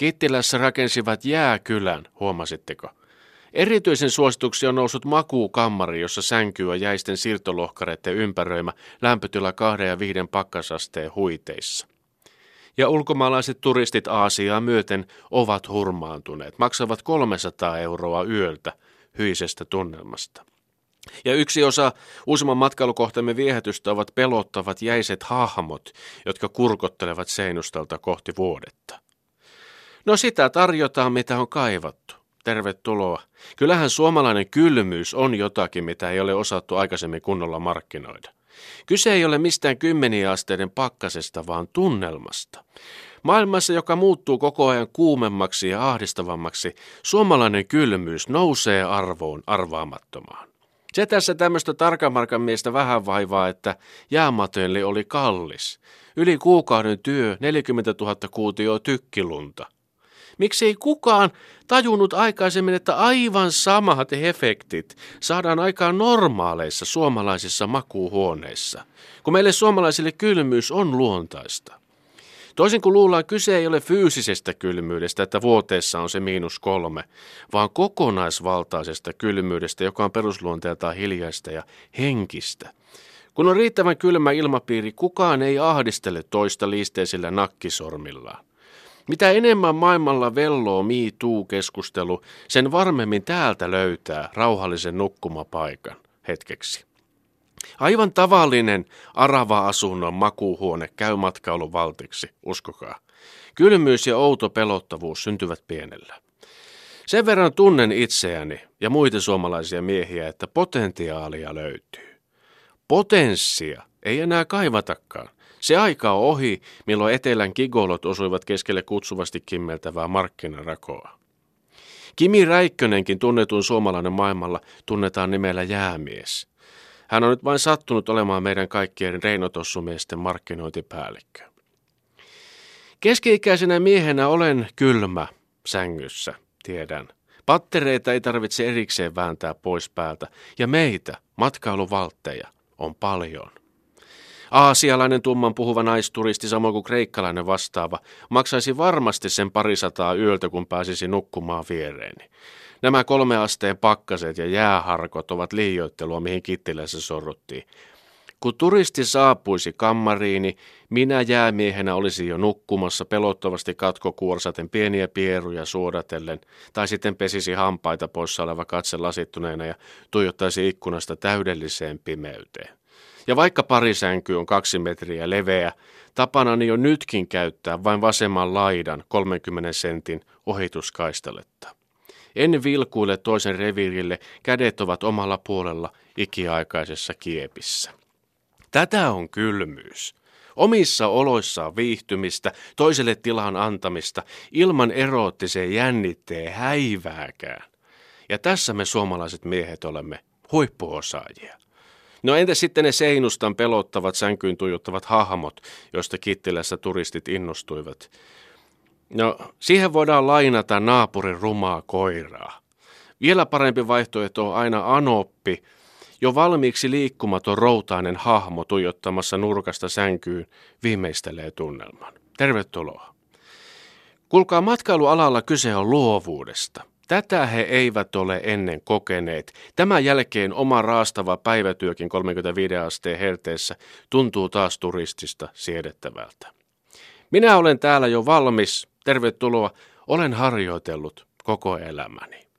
Kittilässä rakensivat jääkylän, huomasitteko? Erityisen suosituksi on noussut makuukammari, jossa sänkyy on jäisten siirtolohkareiden ympäröimä lämpötila kahden ja viiden pakkasasteen huiteissa. Ja ulkomaalaiset turistit Aasiaa myöten ovat hurmaantuneet, maksavat 300 euroa yöltä hyisestä tunnelmasta. Ja yksi osa uusimman matkailukohtamme viehätystä ovat pelottavat jäiset hahmot, jotka kurkottelevat seinustalta kohti vuodetta. No sitä tarjotaan, mitä on kaivattu. Tervetuloa. Kyllähän suomalainen kylmyys on jotakin, mitä ei ole osattu aikaisemmin kunnolla markkinoida. Kyse ei ole mistään kymmeniä asteiden pakkasesta, vaan tunnelmasta. Maailmassa, joka muuttuu koko ajan kuumemmaksi ja ahdistavammaksi, suomalainen kylmyys nousee arvoon arvaamattomaan. Se tässä tämmöistä tarkamarkan miestä vähän vaivaa, että jäämatölle oli kallis. Yli kuukauden työ, 40 000 kuutio tykkilunta. Miksi ei kukaan tajunnut aikaisemmin, että aivan samat efektit saadaan aikaan normaaleissa suomalaisissa makuuhuoneissa, kun meille suomalaisille kylmyys on luontaista. Toisin kuin luullaan, kyse ei ole fyysisestä kylmyydestä, että vuoteessa on se miinus kolme, vaan kokonaisvaltaisesta kylmyydestä, joka on perusluonteeltaan hiljaista ja henkistä. Kun on riittävän kylmä ilmapiiri, kukaan ei ahdistele toista liisteisillä nakkisormillaan. Mitä enemmän maailmalla velloo MeToo-keskustelu, sen varmemmin täältä löytää rauhallisen nukkumapaikan hetkeksi. Aivan tavallinen arava-asunnon makuuhuone käy matkailun valtiksi, uskokaa. Kylmyys ja outo pelottavuus syntyvät pienellä. Sen verran tunnen itseäni ja muita suomalaisia miehiä, että potentiaalia löytyy. Potenssia ei enää kaivatakaan. Se aika on ohi, milloin etelän gigolot osuivat keskelle kutsuvasti kimmeltävää markkinarakoa. Kimi Räikkönenkin tunnetun suomalainen maailmalla tunnetaan nimellä jäämies. Hän on nyt vain sattunut olemaan meidän kaikkien reinotossumiesten markkinointipäällikkö. Keski-ikäisenä miehenä olen kylmä sängyssä, tiedän. Pattereita ei tarvitse erikseen vääntää pois päältä, ja meitä, matkailuvaltteja, on paljon. Aasialainen tumman puhuva naisturisti samoin kuin kreikkalainen vastaava maksaisi varmasti sen parisataa yöltä, kun pääsisi nukkumaan viereeni. Nämä kolme asteen pakkaset ja jääharkot ovat liioittelua, mihin Kittilässä sorruttiin. Kun turisti saapuisi kammariini, minä jäämiehenä olisi jo nukkumassa pelottavasti katkokuorsaten pieniä pieruja suodatellen, tai sitten pesisi hampaita poissa oleva katse lasittuneena ja tuijottaisi ikkunasta täydelliseen pimeyteen. Ja vaikka parisänky on kaksi metriä leveä, tapanani jo nytkin käyttää vain vasemman laidan 30 sentin ohituskaisteletta. En vilkuile toisen reviirille, kädet ovat omalla puolella ikiaikaisessa kiepissä. Tätä on kylmyys. Omissa oloissaan viihtymistä, toiselle tilan antamista, ilman eroottiseen jännitteen häivääkään. Ja tässä me suomalaiset miehet olemme huippuosaajia. No entä sitten ne seinustan pelottavat sänkyyn tuijottavat hahmot, joista Kittilässä turistit innostuivat? No, siihen voidaan lainata naapurin rumaa koiraa. Vielä parempi vaihtoehto on aina anoppi, jo valmiiksi liikkumaton routainen hahmo tuijottamassa nurkasta sänkyyn viimeistelee tunnelman. Tervetuloa. Kulkaa matkailualalla kyse on luovuudesta. Tätä he eivät ole ennen kokeneet. Tämän jälkeen oma raastava päivätyökin 35 asteen herteessä tuntuu taas turistista siedettävältä. Minä olen täällä jo valmis. Tervetuloa. Olen harjoitellut koko elämäni.